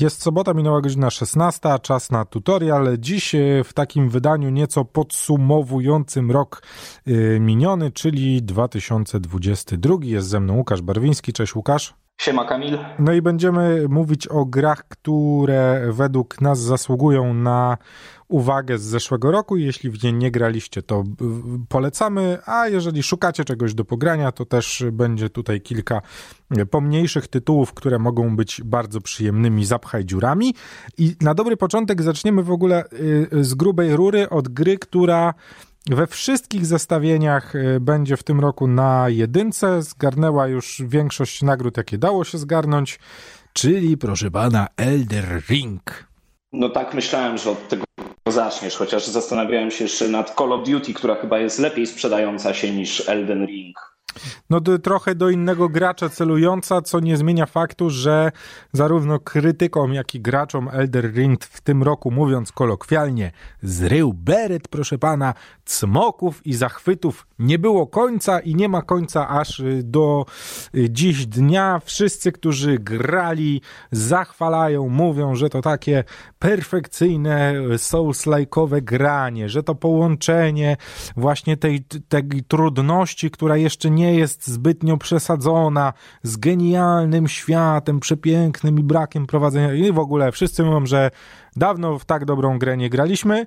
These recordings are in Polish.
Jest sobota, minęła godzina 16, czas na tutorial. Dziś e, w takim wydaniu nieco podsumowującym rok e, miniony, czyli 2022. Jest ze mną Łukasz Barwiński. Cześć Łukasz. Siema Kamil. No i będziemy mówić o grach, które według nas zasługują na uwagę z zeszłego roku. Jeśli w nie nie graliście, to polecamy, a jeżeli szukacie czegoś do pogrania, to też będzie tutaj kilka pomniejszych tytułów, które mogą być bardzo przyjemnymi zapchaj dziurami. I na dobry początek zaczniemy w ogóle y, z grubej rury od gry, która we wszystkich zestawieniach y, będzie w tym roku na jedynce. Zgarnęła już większość nagród, jakie dało się zgarnąć, czyli proszę pana Elder Ring. No tak myślałem, że od tego zaczniesz, chociaż zastanawiałem się jeszcze nad Call of Duty, która chyba jest lepiej sprzedająca się niż Elden Ring no trochę do innego gracza celująca, co nie zmienia faktu, że zarówno krytykom, jak i graczom Elder Ring w tym roku, mówiąc kolokwialnie, zrył beret, proszę pana, cmoków i zachwytów nie było końca i nie ma końca aż y, do y, dziś dnia. Wszyscy, którzy grali, zachwalają, mówią, że to takie perfekcyjne souls-like'owe granie, że to połączenie właśnie tej, tej trudności, która jeszcze nie jest zbytnio przesadzona, z genialnym światem, przepięknym i brakiem prowadzenia. I w ogóle wszyscy mówią, że dawno w tak dobrą grę nie graliśmy.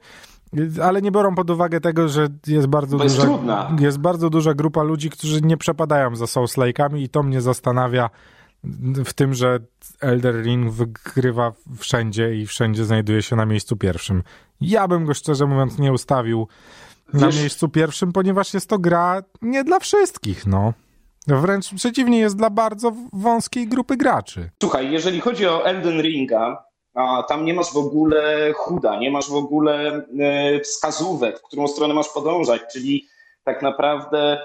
Ale nie biorą pod uwagę tego, że jest bardzo Bo duża, jest, jest bardzo duża grupa ludzi, którzy nie przepadają za Souls-like'ami i to mnie zastanawia w tym, że Elder Ring wygrywa wszędzie i wszędzie znajduje się na miejscu pierwszym. Ja bym go szczerze mówiąc nie ustawił na Wiesz... miejscu pierwszym, ponieważ jest to gra nie dla wszystkich, no. Wręcz przeciwnie, jest dla bardzo wąskiej grupy graczy. Słuchaj, jeżeli chodzi o Elden Ringa, a tam nie masz w ogóle chuda, nie masz w ogóle e, wskazówek, w którą stronę masz podążać, czyli tak naprawdę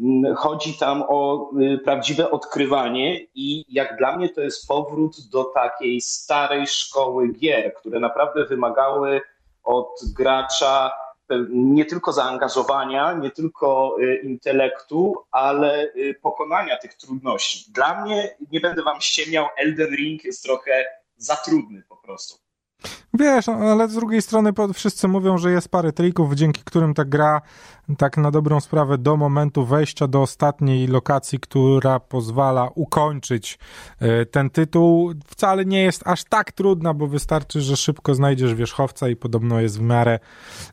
mm, chodzi tam o e, prawdziwe odkrywanie i jak dla mnie to jest powrót do takiej starej szkoły gier, które naprawdę wymagały od gracza nie tylko zaangażowania, nie tylko e, intelektu, ale pokonania tych trudności. Dla mnie, nie będę wam ściemniał, Elden Ring jest trochę za trudny po prostu. Wiesz, no, ale z drugiej strony wszyscy mówią, że jest parę trików, dzięki którym ta gra tak na dobrą sprawę do momentu wejścia do ostatniej lokacji, która pozwala ukończyć e, ten tytuł, wcale nie jest aż tak trudna, bo wystarczy, że szybko znajdziesz wierzchowca i podobno jest w miarę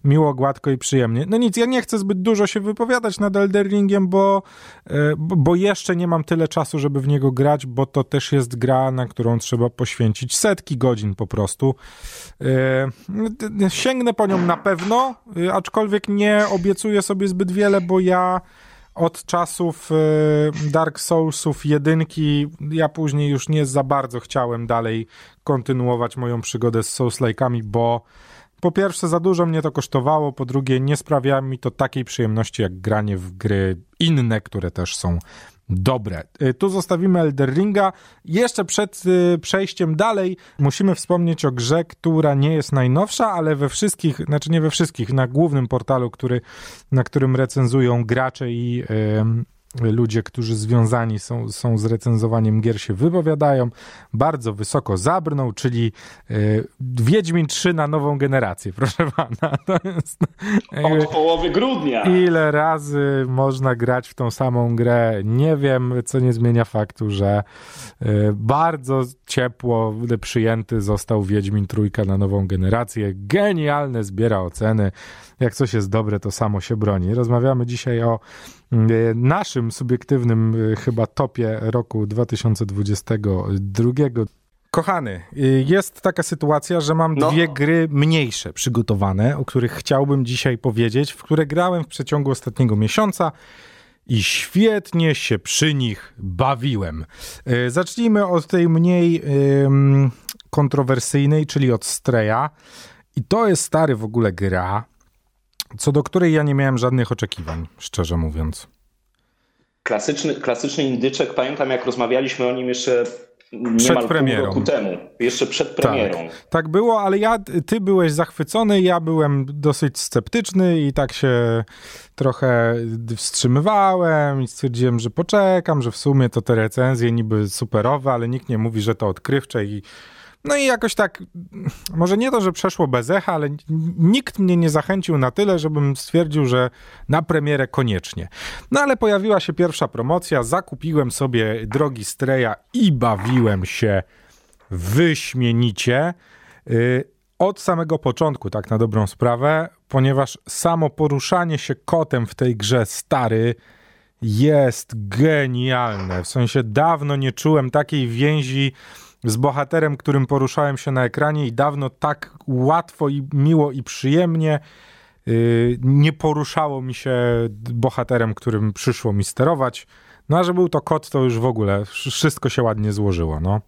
miło, gładko i przyjemnie. No nic, ja nie chcę zbyt dużo się wypowiadać nad Elder Ringiem, bo, e, bo jeszcze nie mam tyle czasu, żeby w niego grać, bo to też jest gra, na którą trzeba poświęcić setki godzin po prostu. E, sięgnę po nią na pewno, aczkolwiek nie obiecuję sobie zbyt wiele, bo ja od czasów y, Dark Soulsów jedynki, ja później już nie za bardzo chciałem dalej kontynuować moją przygodę z Souls-like'ami, bo po pierwsze za dużo mnie to kosztowało, po drugie nie sprawia mi to takiej przyjemności jak granie w gry inne, które też są dobre. Y, tu zostawimy Elder Ringa. Jeszcze przed y, przejściem dalej musimy wspomnieć o grze, która nie jest najnowsza, ale we wszystkich, znaczy nie we wszystkich, na głównym portalu, który, na którym recenzują gracze i ludzie, którzy związani są, są z recenzowaniem gier się wypowiadają, bardzo wysoko zabrną, czyli y, Wiedźmin 3 na nową generację, proszę pana. To jest, Od połowy grudnia. Ile razy można grać w tą samą grę, nie wiem, co nie zmienia faktu, że y, bardzo ciepło przyjęty został Wiedźmin Trójka na nową generację. Genialne, zbiera oceny. Jak coś jest dobre, to samo się broni. Rozmawiamy dzisiaj o naszym subiektywnym y, chyba topie roku 2022. Kochany, y, jest taka sytuacja, że mam no. dwie gry mniejsze przygotowane, o których chciałbym dzisiaj powiedzieć, w które grałem w przeciągu ostatniego miesiąca i świetnie się przy nich bawiłem. Zacznijmy od tej mniej kontrowersyjnej, czyli od Streja. I to jest stary w ogóle gra, co do której ja nie miałem żadnych oczekiwań, szczerze mówiąc. Klasyczny, klasyczny indyczek, pamiętam jak rozmawialiśmy o nim jeszcze przed premierą. roku temu, jeszcze przed premierą. Tak, tak było, ale ja, ty byłeś zachwycony, ja byłem dosyć sceptyczny i tak się trochę wstrzymywałem i stwierdziłem, że poczekam, że w sumie to te recenzje niby superowe, ale nikt nie mówi, że to odkrywcze i No i jakoś tak, może nie to, że przeszło bez echa, ale nikt mnie nie zachęcił na tyle, żebym stwierdził, że na premierę koniecznie. No ale pojawiła się pierwsza promocja, zakupiłem sobie drogi Streja i bawiłem się wyśmienicie. Y, od samego początku, tak na dobrą sprawę, ponieważ samo poruszanie się kotem w tej grze stary jest genialne. W sensie dawno nie czułem takiej więzi z bohaterem, którym poruszałem się na ekranie i dawno tak łatwo i miło i przyjemnie yy, nie poruszało mi się bohaterem, którym przyszło mi sterować. No a że był to kot, to już w ogóle wszystko się ładnie złożyło, no.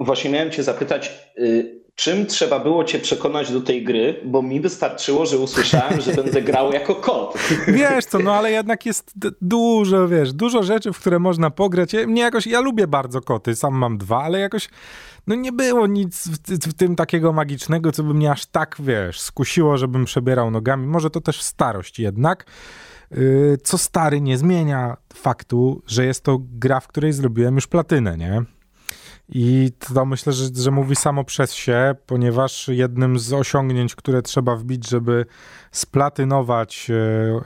Właśnie miałem cię zapytać, yy, czym trzeba było cię przekonać do tej gry, bo mi wystarczyło, że usłyszałem, że będę grał jako kot. Wiesz co, no ale jednak jest dużo, wiesz, dużo rzeczy, w które można pograć. Ja, mnie jakoś, ja lubię bardzo koty, sam mam dwa, ale jakoś no nie było nic w, w, tym takiego magicznego, co by mnie aż tak, wiesz, skusiło, żebym przebierał nogami. Może to też starość jednak. Yy, co stary nie zmienia faktu, że jest to gra, w której zrobiłem już platynę, nie? I to myślę, że, że mówi samo przez się, ponieważ jednym z osiągnięć, które trzeba wbić, żeby splatynować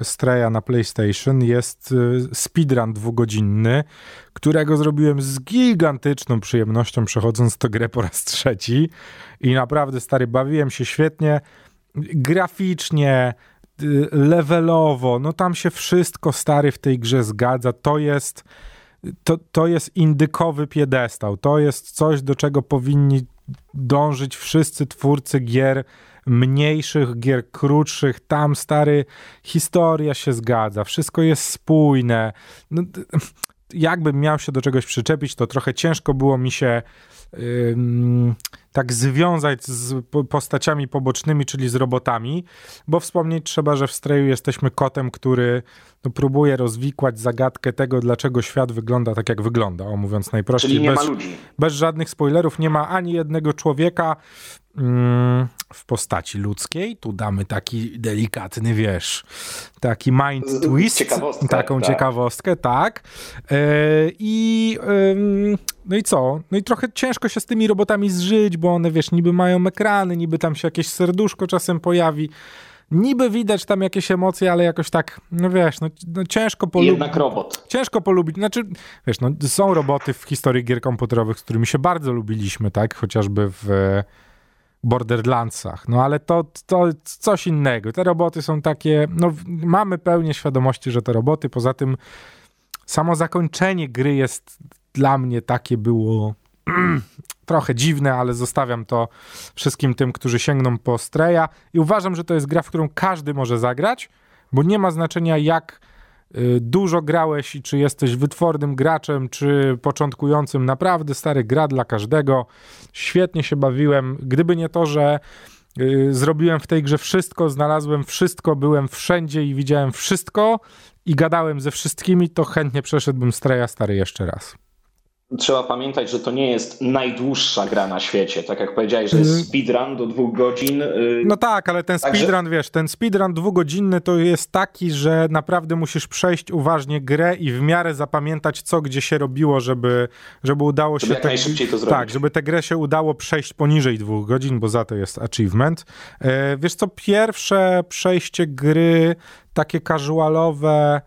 e, Streja na PlayStation jest e, speedrun dwugodzinny, którego zrobiłem z gigantyczną przyjemnością przechodząc tę grę po raz trzeci. I naprawdę stary, bawiłem się świetnie, graficznie, levelowo, no tam się wszystko stary w tej grze zgadza, to jest to, to jest indykowy piedestał. To jest coś, do czego powinni dążyć wszyscy twórcy gier mniejszych, gier krótszych. Tam, stary, historia się zgadza, wszystko jest spójne. No, jakbym miał się do czegoś przyczepić, to trochę ciężko było mi się tak związać z postaciami pobocznymi, czyli z robotami, bo wspomnieć trzeba, że w Streju jesteśmy kotem, który no, próbuje rozwikłać zagadkę tego, dlaczego świat wygląda tak, jak wygląda, o mówiąc najprościej. Czyli nie bez, ma ludzi. Bez żadnych spoilerów, nie ma ani jednego człowieka, Mm, w postaci ludzkiej. Tu damy taki delikatny, wiesz, taki mind twist, ciekawostkę, taką tak. ciekawostkę, tak. E, I no i co? No i trochę ciężko się z tymi robotami zżyć, bo one, wiesz, niby mają ekrany, niby tam się jakieś serduszko czasem pojawi. Niby widać tam jakieś emocje, ale jakoś tak, no wiesz, no, no ciężko polubić. Jednak robot. Ciężko polubić. Znaczy, wiesz, no są roboty w historii gier komputerowych, z którymi się bardzo lubiliśmy, tak? Chociażby w Borderlandsach. No ale to, to coś innego. Te roboty są takie, no mamy pełnię świadomości, że te roboty, poza tym samo zakończenie gry jest dla mnie takie było trochę dziwne, ale zostawiam to wszystkim tym, którzy sięgną po Streja i uważam, że to jest gra, w którą każdy może zagrać, bo nie ma znaczenia jak Y, dużo grałeś i czy jesteś wytwornym graczem, czy początkującym, naprawdę stary gra dla każdego. Świetnie się bawiłem. Gdyby nie to, że y, zrobiłem w tej grze wszystko, znalazłem wszystko, byłem wszędzie i widziałem wszystko i gadałem ze wszystkimi, to chętnie przeszedłbym Streja Stary jeszcze raz trzeba pamiętać, że to nie jest najdłuższa gra na świecie. Tak jak powiedziałeś, że jest mm. speedrun do dwóch godzin. Y, no tak, ale ten speedrun, Także... wiesz, ten speedrun dwugodzinny to jest taki, że naprawdę musisz przejść uważnie grę i w miarę zapamiętać, co gdzie się robiło, żeby, żeby udało żeby się... Jak najszybciej to zrobić. Tak, żeby tę grę się udało przejść poniżej dwóch godzin, bo za to jest achievement. E, wiesz co, pierwsze przejście gry, takie casualowe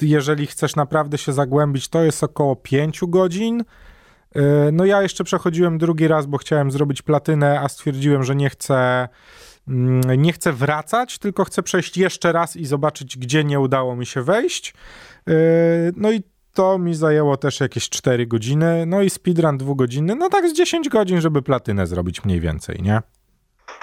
jeżeli chcesz naprawdę się zagłębić, to jest około 5 godzin. Yy, no ja jeszcze przechodziłem drugi raz, bo chciałem zrobić platynę, a stwierdziłem, że nie chcę mm, nie chcę wracać, tylko chcę przejść jeszcze raz i zobaczyć, gdzie nie udało mi się wejść. Yy, no i to mi zajęło też jakieś 4 godziny, no i speedrun dwugodzinny, no tak z 10 godzin, żeby platynę zrobić mniej więcej, nie?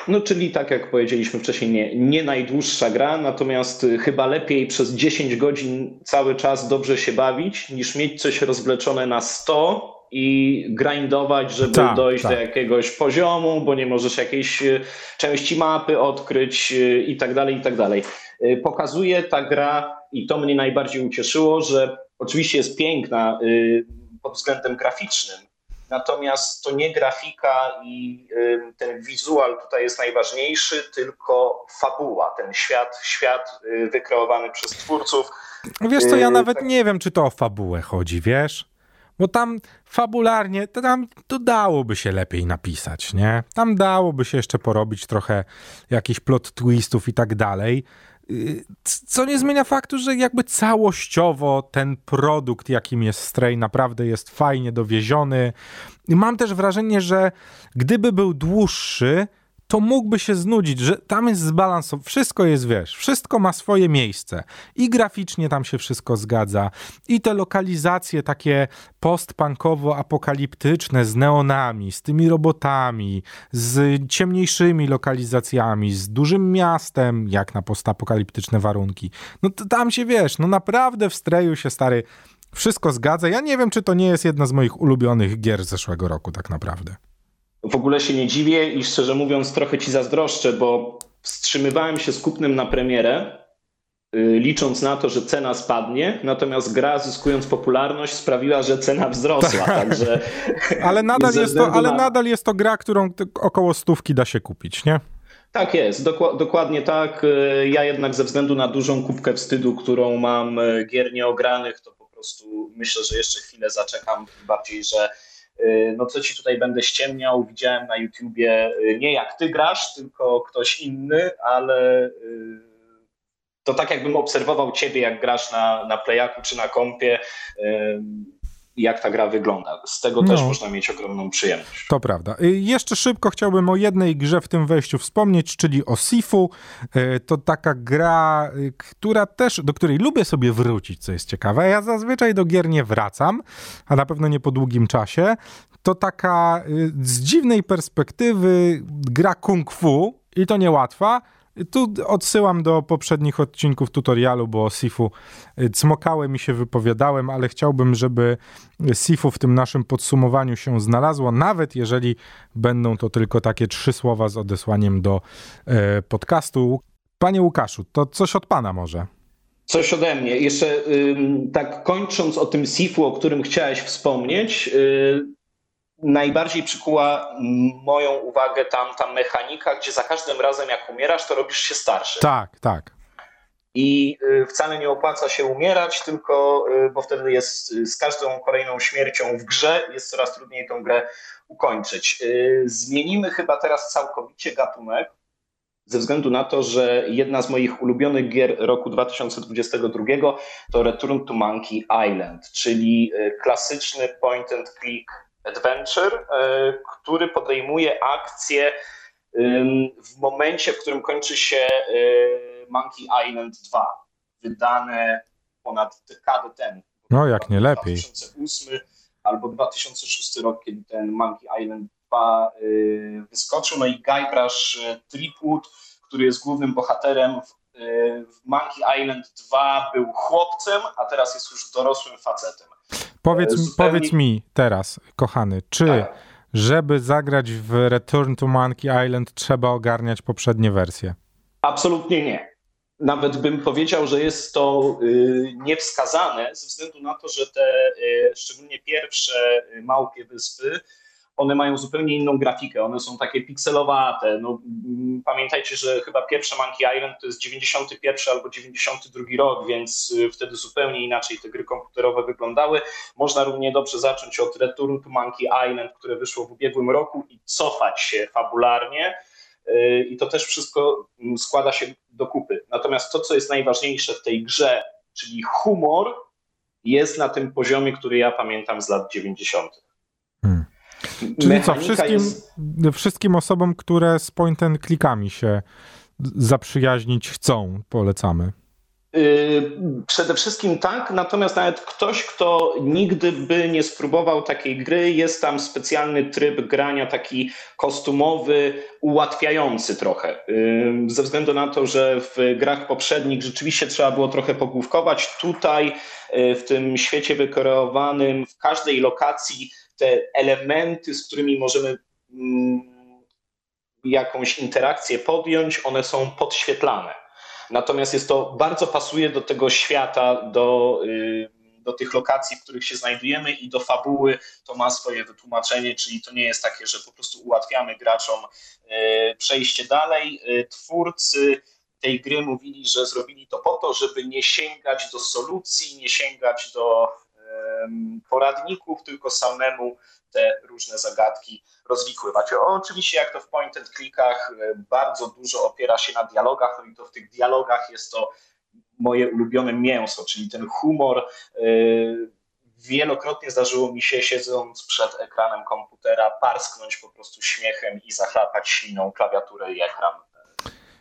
No, czyli tak jak powiedzieliśmy wcześniej, nie, nie najdłuższa gra, natomiast y, chyba lepiej przez 10 godzin cały czas dobrze się bawić, niż mieć coś rozwleczone na 100 i grindować, żeby tak, dojść tak. do jakiegoś poziomu, bo nie możesz jakiejś y, części mapy odkryć y, i tak dalej, i tak dalej. Pokazuje ta gra, i to mnie najbardziej ucieszyło, że oczywiście jest piękna pod względem graficznym, Natomiast to nie grafika i ten wizual tutaj jest najważniejszy, tylko fabuła, ten świat, świat y, wykreowany przez twórców. Wiesz co, ja y, nawet tak. nie wiem, czy to o fabułę chodzi, wiesz? bo tam fabularnie, to tam to dałoby się lepiej napisać, nie? Tam dałoby się jeszcze porobić trochę jakichś plot twistów i tak dalej. Y, co nie zmienia faktu, że jakby całościowo ten produkt, jakim jest Stray, naprawdę jest fajnie dowieziony. Mam też wrażenie, że gdyby był dłuższy, to mógłby się znudzić, że tam jest zbalansowane, wszystko jest, wiesz, wszystko ma swoje miejsce i graficznie tam się wszystko zgadza i te lokalizacje takie postpunkowo-apokaliptyczne z neonami, z tymi robotami, z ciemniejszymi lokalizacjami, z dużym miastem, jak na postapokaliptyczne warunki. No to tam się, wiesz, no naprawdę w Streju się, stary, wszystko zgadza. Ja nie wiem, czy to nie jest jedna z moich ulubionych gier zeszłego roku tak naprawdę w ogóle się nie dziwię i szczerze mówiąc trochę ci zazdroszczę, bo wstrzymywałem się z kupnem na premierę, y, licząc na to, że cena spadnie, natomiast gra zyskując popularność sprawiła, że cena wzrosła. Tak. Także ale, nadal jest to, ale na... nadal jest to gra, którą około stówki da się kupić, nie? Tak jest, dokładnie tak. Y, ja jednak ze względu na dużą kubkę wstydu, którą mam y, gier nieogranych, to po prostu myślę, że jeszcze chwilę zaczekam, bardziej, że no co ci tutaj będę ściemniał, widziałem na YouTubie y, nie jak ty grasz, tylko ktoś inny, ale y, to tak jakbym obserwował ciebie, jak grasz na, na playaku czy na kompie jak ta gra wygląda. Z tego no. też można mieć ogromną przyjemność. To prawda. Y, jeszcze szybko chciałbym o jednej grze w tym wejściu wspomnieć, czyli o Sifu. Y, to taka gra, y, która też, do której lubię sobie wrócić, co jest ciekawe. Ja zazwyczaj do gier nie wracam, a na pewno nie po długim czasie. To taka z dziwnej perspektywy gra kung fu i to niełatwa, tu odsyłam do poprzednich odcinków tutorialu, bo o Sifu y, cmokałem mi się wypowiadałem, ale chciałbym, żeby Sifu w tym naszym podsumowaniu się znalazło, nawet jeżeli będą to tylko takie trzy słowa z odesłaniem do e, podcastu. Panie Łukaszu, to coś od pana może? Coś ode mnie. Jeszcze tak kończąc o tym Sifu, o którym chciałeś wspomnieć, y, najbardziej przykuła moją uwagę tam ta mechanika, gdzie za każdym razem jak umierasz, to robisz się starszy. Tak, tak. I y, wcale nie opłaca się umierać, tylko y, bo wtedy jest y, z każdą kolejną śmiercią w grze jest coraz trudniej tą grę ukończyć. Zmienimy chyba teraz całkowicie gatunek, ze względu na to, że jedna z moich ulubionych gier roku 2022 to Return to Monkey Island, czyli klasyczny point and click Adventure, e, który podejmuje akcję w momencie, w którym kończy się e, Monkey Island 2, wydane ponad dekadę temu. No, jak nie lepiej. 2008 albo 2006 rok, kiedy ten Monkey Island 2 e, wyskoczył. No i Guybrush Tripwood, który jest głównym bohaterem w Monkey Island 2 był chłopcem, a teraz jest już dorosłym facetem. Powiedz, zupełnie... powiedz mi teraz, kochany, czy tak. żeby zagrać w Return to Monkey Island trzeba ogarniać poprzednie wersje? Absolutnie nie. Nawet bym powiedział, że jest to y, niewskazane ze względu na to, że te y, szczególnie pierwsze y, małpie wyspy one mają zupełnie inną grafikę, one są takie pikselowate. No, mm, pamiętajcie, że chyba pierwsze Monkey Island to jest 91 albo 92 rok, więc y, wtedy zupełnie inaczej te gry komputerowe wyglądały. Można równie dobrze zacząć od Return to Monkey Island, które wyszło w ubiegłym roku i cofać się fabularnie. Y, I to też wszystko mm, składa się do kupy. Natomiast to, co jest najważniejsze w tej grze, czyli humor, jest na tym poziomie, który ja pamiętam z lat 90. Czyli co, wszystkim, jest... wszystkim osobom, które z point and clickami się zaprzyjaźnić chcą, polecamy. Yy, przede wszystkim tak, natomiast nawet ktoś, kto nigdy by nie spróbował takiej gry, jest tam specjalny tryb grania, taki kostumowy, ułatwiający trochę. Yy, ze względu na to, że w grach poprzednich rzeczywiście trzeba było trochę pogłówkować. Tutaj, yy, w tym świecie wykreowanym, w każdej lokacji te elementy, z którymi możemy mm, jakąś interakcję podjąć, one są podświetlane. Natomiast jest to bardzo pasuje do tego świata, do, y, do tych lokacji, w których się znajdujemy i do fabuły to ma swoje wytłumaczenie, czyli to nie jest takie, że po prostu ułatwiamy graczom y, przejście dalej. Y, twórcy tej gry mówili, że zrobili to po to, żeby nie sięgać do solucji, nie sięgać do poradników, tylko samemu te różne zagadki rozwikływać. O, oczywiście, jak to w point and clickach, bardzo dużo opiera się na dialogach, no i to w tych dialogach jest to moje ulubione mięso, czyli ten humor. Wielokrotnie zdarzyło mi się, siedząc przed ekranem komputera, parsknąć po prostu śmiechem i zachlapać śliną klawiaturę i ekran.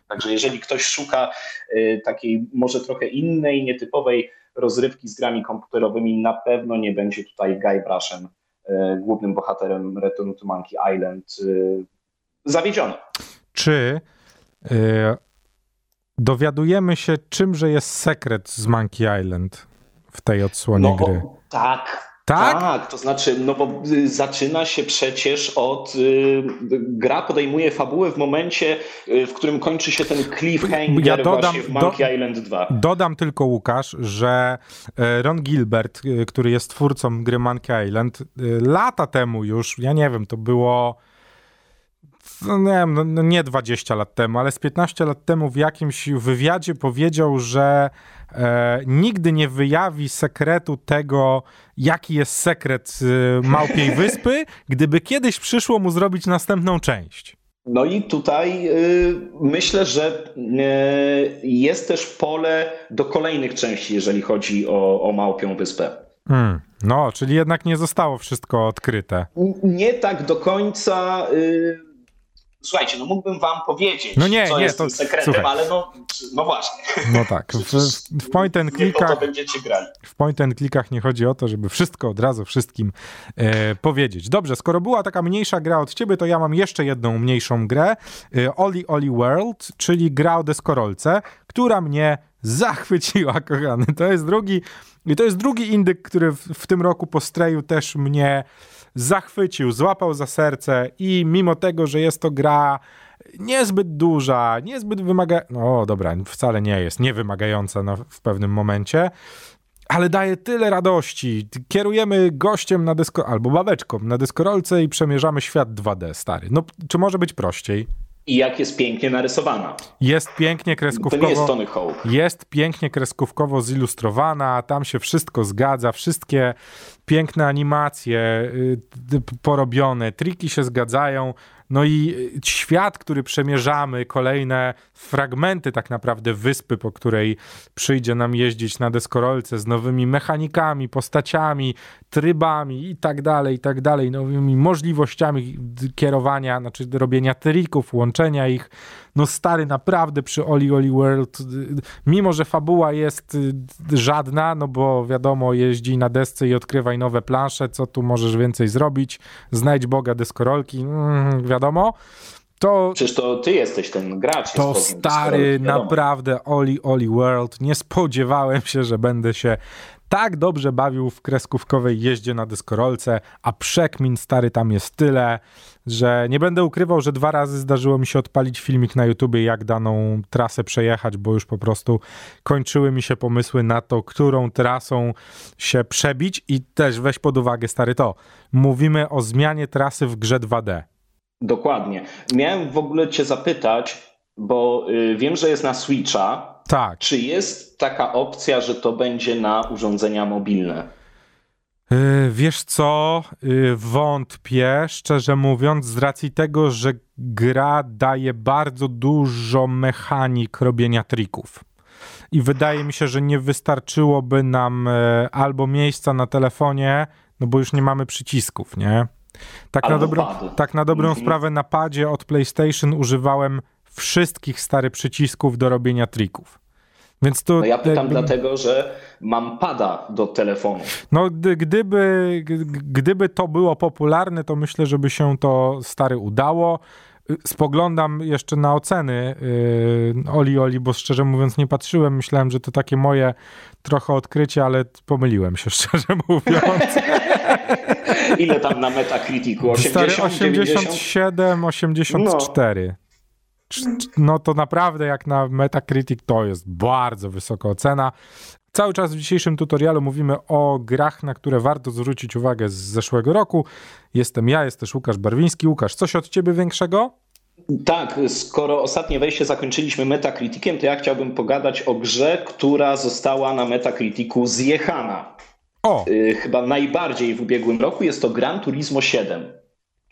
Także jeżeli ktoś szuka y, takiej może trochę innej, nietypowej rozrywki z grami komputerowymi, na pewno nie będzie tutaj Guy Brushem, y, głównym bohaterem Return to Monkey Island, y, zawiedziony. Czy dowiadujemy się, czymże jest sekret z Monkey Island w tej odsłonie no, gry? Tak, tak? Tak, to znaczy, no bo y, zaczyna się przecież od. Y, gra podejmuje fabułę w momencie, y, w którym kończy się ten cliffhanger ja dodam, właśnie w Monkey do, Island 2. Dodam tylko, Łukasz, że e, Ron Gilbert, e, który jest twórcą gry Monkey Island, e, lata temu już, ja nie wiem, to było no nie wiem, no, no nie 20 lat temu, ale z 15 lat temu w jakimś wywiadzie powiedział, że e, nigdy nie wyjawi sekretu tego, jaki jest sekret e, Małpiej Wyspy, gdyby kiedyś przyszło mu zrobić następną część. No i tutaj y, myślę, że y, jest też pole do kolejnych części, jeżeli chodzi o, o Małpią Wyspę. Hmm, no, czyli jednak nie zostało wszystko odkryte. Nie tak do końca. Y, Słuchajcie, no mógłbym wam powiedzieć, no nie, co nie, jest to, tym sekretem, słuchaj. ale no, no właśnie. No tak, w, w point and clickach, w point and clickach nie chodzi o to, żeby wszystko od razu wszystkim e, powiedzieć. Dobrze, skoro była taka mniejsza gra od ciebie, to ja mam jeszcze jedną mniejszą grę, e, Oli Oli World, czyli gra o deskorolce, która mnie zachwyciła, kochany. To jest drugi, i to jest drugi indyk, który w, w tym roku po Streju też mnie zachwycił, złapał za serce i mimo tego, że jest to gra niezbyt duża, niezbyt wymagająca, no dobra, wcale nie jest, niewymagająca na, w pewnym momencie, ale daje tyle radości. Kierujemy gościem na dysko, albo babeczką na dyskorolce i przemierzamy świat 2D, stary. No, czy może być prościej? I jak jest pięknie narysowana. Jest pięknie kreskówkowo. To nie jest Tony Hawk. Jest pięknie kreskówkowo zilustrowana, tam się wszystko zgadza, wszystkie piękne animacje y, porobione, triki się zgadzają. No i y, świat, który przemierzamy, kolejne fragmenty tak naprawdę wyspy, po której przyjdzie nam jeździć na deskorolce z nowymi mechanikami, postaciami, trybami i tak dalej, i tak dalej, nowymi możliwościami kierowania, znaczy robienia trików, łączenia ich. No stary, naprawdę przy Oli Oli World, mimo że fabuła jest żadna, no bo wiadomo, jeździ na desce i odkrywaj nowe plansze, co tu możesz więcej zrobić, znajdź Boga deskorolki, mm, wiadomo. To, Przecież to ty jesteś ten gracz. To stary, naprawdę Oli Oli World. Nie spodziewałem się, że będę się tak dobrze bawił w kreskówkowej jeździe na dyskorolce, a przekmin stary tam jest tyle, że nie będę ukrywał, że dwa razy zdarzyło mi się odpalić filmik na YouTubie, jak daną trasę przejechać, bo już po prostu kończyły mi się pomysły na to, którą trasą się przebić i też weź pod uwagę stary to. Mówimy o zmianie trasy w grze 2D. Dokładnie. Miałem w ogóle cię zapytać, bo y, wiem, że jest na Switcha. Tak. Czy jest taka opcja, że to będzie na urządzenia mobilne? Y, wiesz co, y, wątpię, szczerze mówiąc, z racji tego, że gra daje bardzo dużo mechanik robienia trików. I wydaje mi się, że nie wystarczyłoby nam albo miejsca na telefonie, no bo już nie mamy przycisków, nie? Tak na, dobrą, tak na dobrą mhm. sprawę na padzie od PlayStation używałem wszystkich starych przycisków do robienia trików. Więc to, no ja pytam jakby... dlatego, że mam pada do telefonu. No gdy, gdyby, gdyby to było popularne, to myślę, żeby się to stary udało. Spoglądam jeszcze na oceny yy, Oli Oli, bo szczerze mówiąc nie patrzyłem. Myślałem, że to takie moje trochę odkrycie, ale pomyliłem się szczerze mówiąc. Ile tam na Metacriticu? 80, 87, 84. No. to naprawdę jak na Metacritic to jest bardzo wysoka ocena. Cały czas w dzisiejszym tutorialu mówimy o grach, na które warto zwrócić uwagę z zeszłego roku. Jestem ja, jest też Łukasz Barwiński. Łukasz, coś od ciebie większego? Tak, skoro ostatnie wejście zakończyliśmy Metacriticiem, to ja chciałbym pogadać o grze, która została na Metacriticu zjechana. o. Y, chyba najbardziej w ubiegłym roku jest to Gran Turismo 7,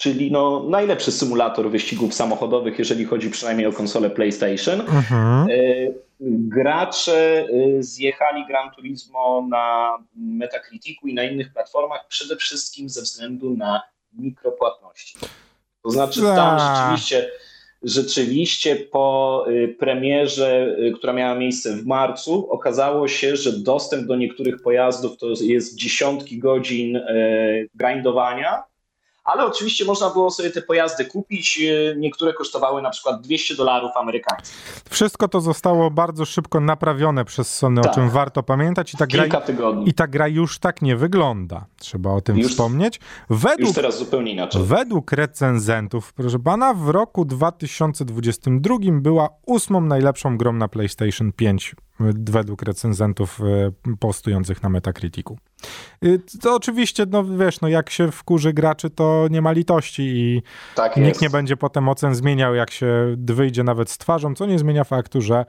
czyli no najlepszy symulator wyścigów samochodowych, jeżeli chodzi przynajmniej o konsolę PlayStation. Mhm. Y, gracze y, zjechali Gran Turismo na Metacriticu i na innych platformach przede wszystkim ze względu na mikropłatności. To znaczy tam rzeczywiście rzeczywiście po y, premierze, która miała miejsce w marcu, okazało się, że dostęp do niektórych pojazdów to jest dziesiątki godzin grindowania, ale oczywiście można było sobie te pojazdy kupić. Niektóre kosztowały na przykład 200 dolarów amerykańskich. Wszystko to zostało bardzo szybko naprawione przez Sony, tak. o czym warto pamiętać. I ta, gra, I ta gra już tak nie wygląda. Trzeba o tym już, wspomnieć. Według, już teraz zupełnie inaczej. Według recenzentów, proszę pana, w roku 2022 była ósmą najlepszą grą na PlayStation 5 według recenzentów e, postujących na Metacriticu. Y, to oczywiście, no wiesz, no jak się wkurzy graczy, to nie ma litości i tak nikt nie będzie potem ocen zmieniał, jak się wyjdzie nawet z twarzą, co nie zmienia faktu, że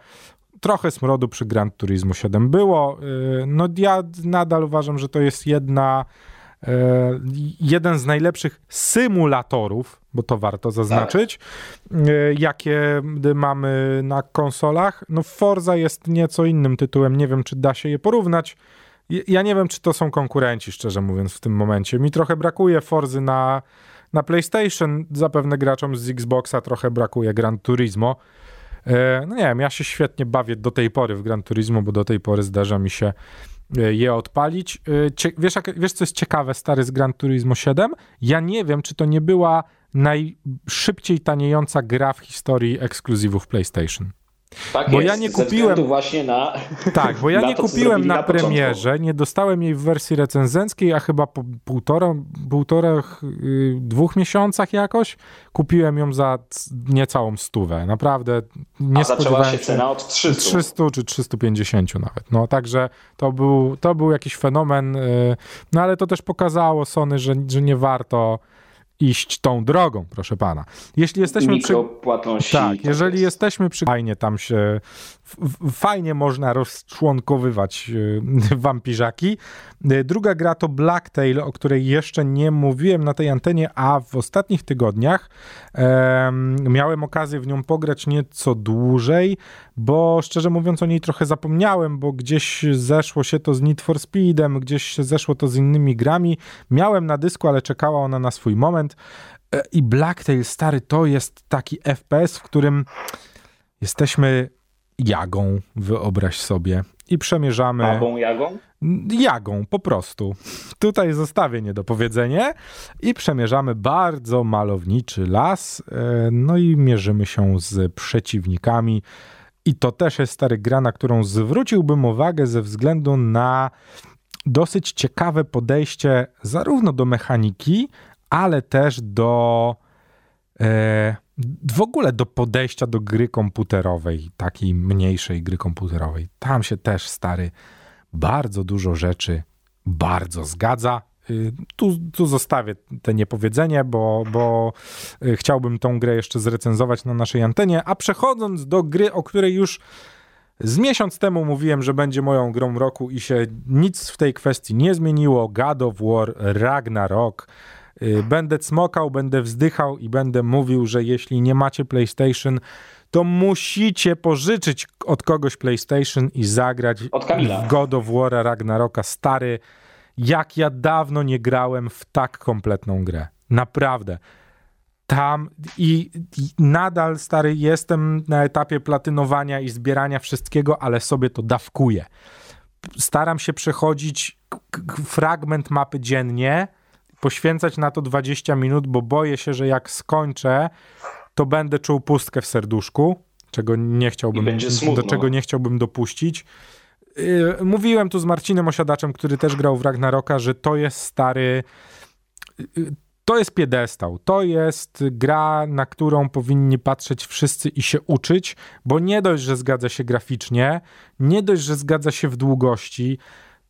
trochę smrodu przy Gran Turismo 7 było. Y, no ja nadal uważam, że to jest jedna jeden z najlepszych symulatorów, bo to warto zaznaczyć, tak. jakie mamy na konsolach. No Forza jest nieco innym tytułem, nie wiem czy da się je porównać. Ja nie wiem, czy to są konkurenci, szczerze mówiąc, w tym momencie. Mi trochę brakuje Forzy na, na PlayStation, zapewne graczom z Xboxa trochę brakuje Gran Turismo. E, no nie wiem, ja się świetnie bawię do tej pory w Gran Turismo, bo do tej pory zdarza mi się E, je odpalić. E, wiesz, wiesz, co jest ciekawe, stary z Gran Turismo 7? Ja nie wiem, czy to nie była najszybciej taniejąca gra w historii ekskluzywów PlayStation. Tak bo jest, ja nie kupiłem właśnie na Tak, bo ja nie kupiłem na, na premierze, nie dostałem jej w wersji recenzenckiej, a chyba po półtora, półtora yy, dwóch miesiącach jakoś kupiłem ją za niecałą stówę. Naprawdę nie a zaczęła się cena od 300. 300 czy 350 nawet. No także to był, to był jakiś fenomen, yy, no ale to też pokazało Sony, że, że nie warto iść tą drogą, proszę pana. Jeśli jesteśmy przy... Tak, jeżeli jest. jesteśmy przy... Fajnie tam się... Fajnie można rozczłonkowywać e, wampirzaki. E, druga gra to Blacktail, o której jeszcze nie mówiłem na tej antenie, a w ostatnich tygodniach miałem okazję w nią pograć nieco dłużej, bo szczerze mówiąc o niej trochę zapomniałem, bo gdzieś zeszło się to z Need for Speedem, gdzieś zeszło to z innymi grami. Miałem na dysku, ale czekała ona na swój moment. E, I Blacktail, stary, to jest taki FPS, w którym jesteśmy jagą, wyobraź sobie, i przemierzamy. Babą jagą? Jagą, po prostu. Tutaj zostawię niedopowiedzenie i przemierzamy bardzo malowniczy las, e, no i mierzymy się z przeciwnikami. I to też jest stary gra, na którą zwróciłbym uwagę ze względu na dosyć ciekawe podejście zarówno do mechaniki, ale też do e, w ogóle do podejścia do gry komputerowej, takiej mniejszej gry komputerowej. Tam się też stary bardzo dużo rzeczy bardzo zgadza. Y, tu, tu zostawię te niepowiedzenie, bo, bo y, chciałbym tą grę jeszcze zrecenzować na naszej antenie. A przechodząc do gry, o której już z miesiąc temu mówiłem, że będzie moją grą roku i się nic w tej kwestii nie zmieniło. God of War Ragnarok. Y, będę cmokał, będę wzdychał i będę mówił, że jeśli nie macie PlayStation, to musicie pożyczyć od kogoś PlayStation i zagrać w God of War Ragnaroka. Stary, jak ja dawno nie grałem w tak kompletną grę. Naprawdę. Tam i, i nadal, stary, jestem na etapie platynowania i zbierania wszystkiego, ale sobie to dawkuję. Staram się przechodzić fragment mapy dziennie, poświęcać na to 20 minut, bo boję się, że jak skończę, to będę czuł pustkę w serduszku, czego nie chciałbym, do czego nie chciałbym dopuścić. Yy, mówiłem tu z Marcinem Osiadaczem, który też grał w Ragnaroka, że to jest stary. Yy, to jest piedestał. To jest gra, na którą powinni patrzeć wszyscy i się uczyć, bo nie dość, że zgadza się graficznie, nie dość, że zgadza się w długości,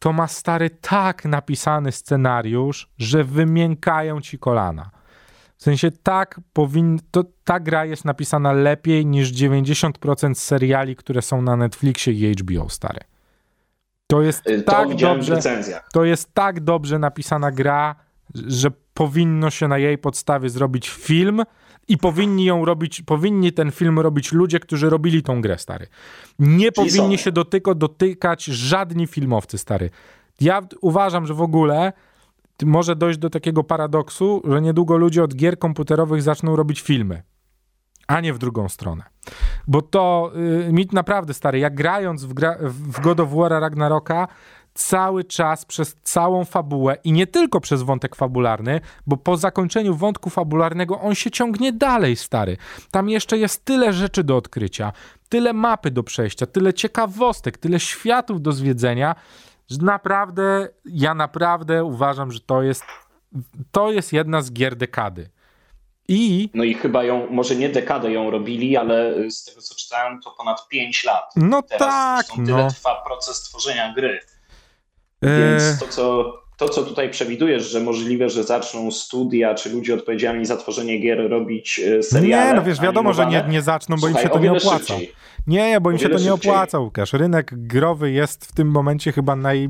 to ma stary tak napisany scenariusz, że wymiękają ci kolana. W sensie tak powin... to, ta gra jest napisana lepiej niż 90% seriali, które są na Netflixie i HBO, stary. To jest To tak dobrze. To jest tak dobrze napisana gra, że powinno się na jej podstawie zrobić film i powinni ją robić, powinni ten film robić ludzie, którzy robili tą grę, stary. Nie powinni Sony. się dotyko, dotykać żadni filmowcy, stary. Ja uważam, że w ogóle może dojść do takiego paradoksu, że niedługo ludzie od gier komputerowych zaczną robić filmy, a nie w drugą stronę. Bo to y, mi naprawdę stary, jak grając w, gra, w God of War Ragnaroka, cały czas przez całą fabułę i nie tylko przez wątek fabularny, bo po zakończeniu wątku fabularnego on się ciągnie dalej, stary. Tam jeszcze jest tyle rzeczy do odkrycia, tyle mapy do przejścia, tyle ciekawostek, tyle światów do zwiedzenia, że naprawdę, ja naprawdę uważam, że to jest, to jest jedna z gier dekady. I No i chyba ją, może nie dekadę ją robili, ale z tego co czytałem, to ponad 5 lat. no Teraz tak, tyle no. trwa proces tworzenia gry. E, Więc to co, to, co tutaj przewidujesz, że możliwe, że zaczną studia czy ludzie odpowiedzialni za tworzenie gier robić e, seriale. Nie, no wiesz, wiadomo, że nie, animowane, nie zaczną, bo im słuchaj, się to nie opłaca. szybciej. Nie, bo im się to nie opłaca, Łukasz. Rynek growy jest w tym momencie chyba naj,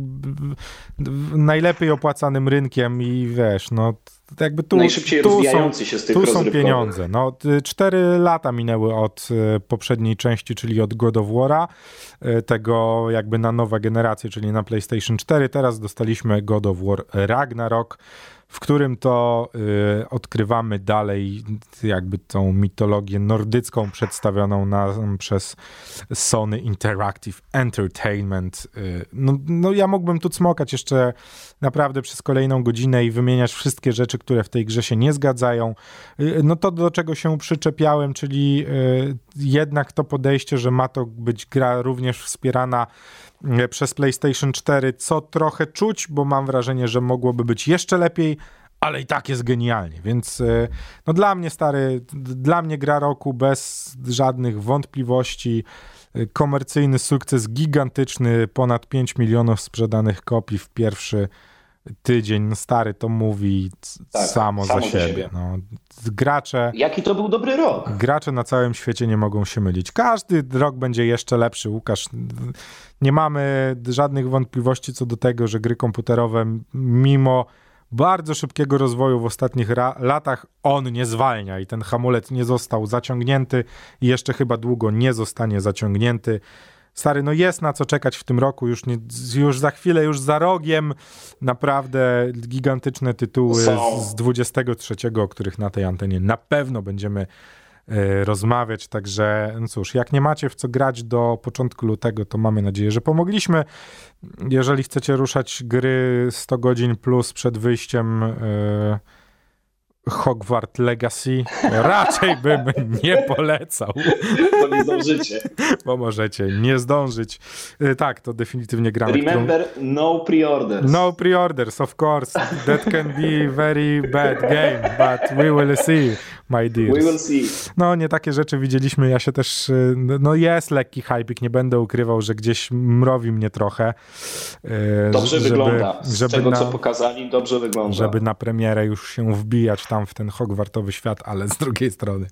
najlepiej opłacanym rynkiem i wiesz, no jakby tu, Najszybciej tu są, rozwijający się z tych tu są pieniądze. No, cztery lata minęły od e, poprzedniej części, czyli od God of War'a, e, tego jakby na nowa generacja, czyli na PlayStation 4. Teraz dostaliśmy God of War Ragnarok, w którym to y, odkrywamy dalej jakby tą mitologię nordycką przedstawioną na, przez Sony Interactive Entertainment. Y, no, no ja mógłbym tu cmokać jeszcze naprawdę przez kolejną godzinę i wymieniać wszystkie rzeczy, które w tej grze się nie zgadzają. Y, no to do czego się przyczepiałem, czyli y, jednak to podejście, że ma to być gra również wspierana przez PlayStation 4, co trochę czuć, bo mam wrażenie, że mogłoby być jeszcze lepiej, ale i tak jest genialnie, więc e, no dla mnie stary, dla mnie gra roku bez żadnych wątpliwości, E, komercyjny sukces gigantyczny, ponad 5 milionów sprzedanych kopii w pierwszy tydzień, no stary, to mówi Tak, samo, samo za siebie. siebie. No, gracze, Jaki to był dobry rok? Gracze na całym świecie nie mogą się mylić. Każdy rok będzie jeszcze lepszy, Łukasz. Nie mamy żadnych wątpliwości co do tego, że gry komputerowe, mimo bardzo szybkiego rozwoju w ostatnich latach, on nie zwalnia i ten hamulec nie został zaciągnięty i jeszcze chyba długo nie zostanie zaciągnięty. Stary, no jest na co czekać w tym roku, już, nie, już za chwilę, już za rogiem. Naprawdę gigantyczne tytuły z, z 23, o których na tej antenie na pewno będziemy e, rozmawiać, także no cóż, jak nie macie w co grać do początku lutego, to mamy nadzieję, że pomogliśmy. Jeżeli chcecie ruszać gry 100 godzin plus przed wyjściem e, Hogwarts Legacy, raczej bym nie polecał Bo nie zdążycie. bo możecie nie zdążyć. Y, Tak, to definitywnie gramy. którą- Remember, no pre-orders. No pre-orders, of course. That can be very bad game, but we will see, my We will see. No, nie takie rzeczy widzieliśmy. Ja się też, y, no jest lekki hypik, nie będę ukrywał, że gdzieś mrowi mnie trochę. y, Dobrze żeby- wygląda. Z żeby tego, na- co pokazali, dobrze wygląda. żeby na premierę już się wbijać tam w ten Hogwartowy świat, ale z drugiej strony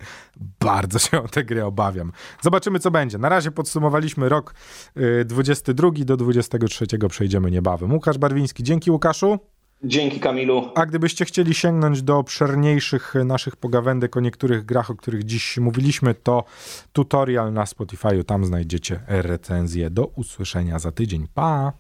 bardzo się o tę grę obawiam. Zobaczymy, co będzie. Na razie podsumowaliśmy rok y, 22 do 23 przejdziemy niebawem. Łukasz Barwiński, dzięki Łukaszu. Dzięki Kamilu. A gdybyście chcieli sięgnąć do obszerniejszych naszych pogawędek o niektórych grach, o których dziś mówiliśmy, to tutorial na Spotify'u, tam znajdziecie recenzję. Do usłyszenia za tydzień. Pa!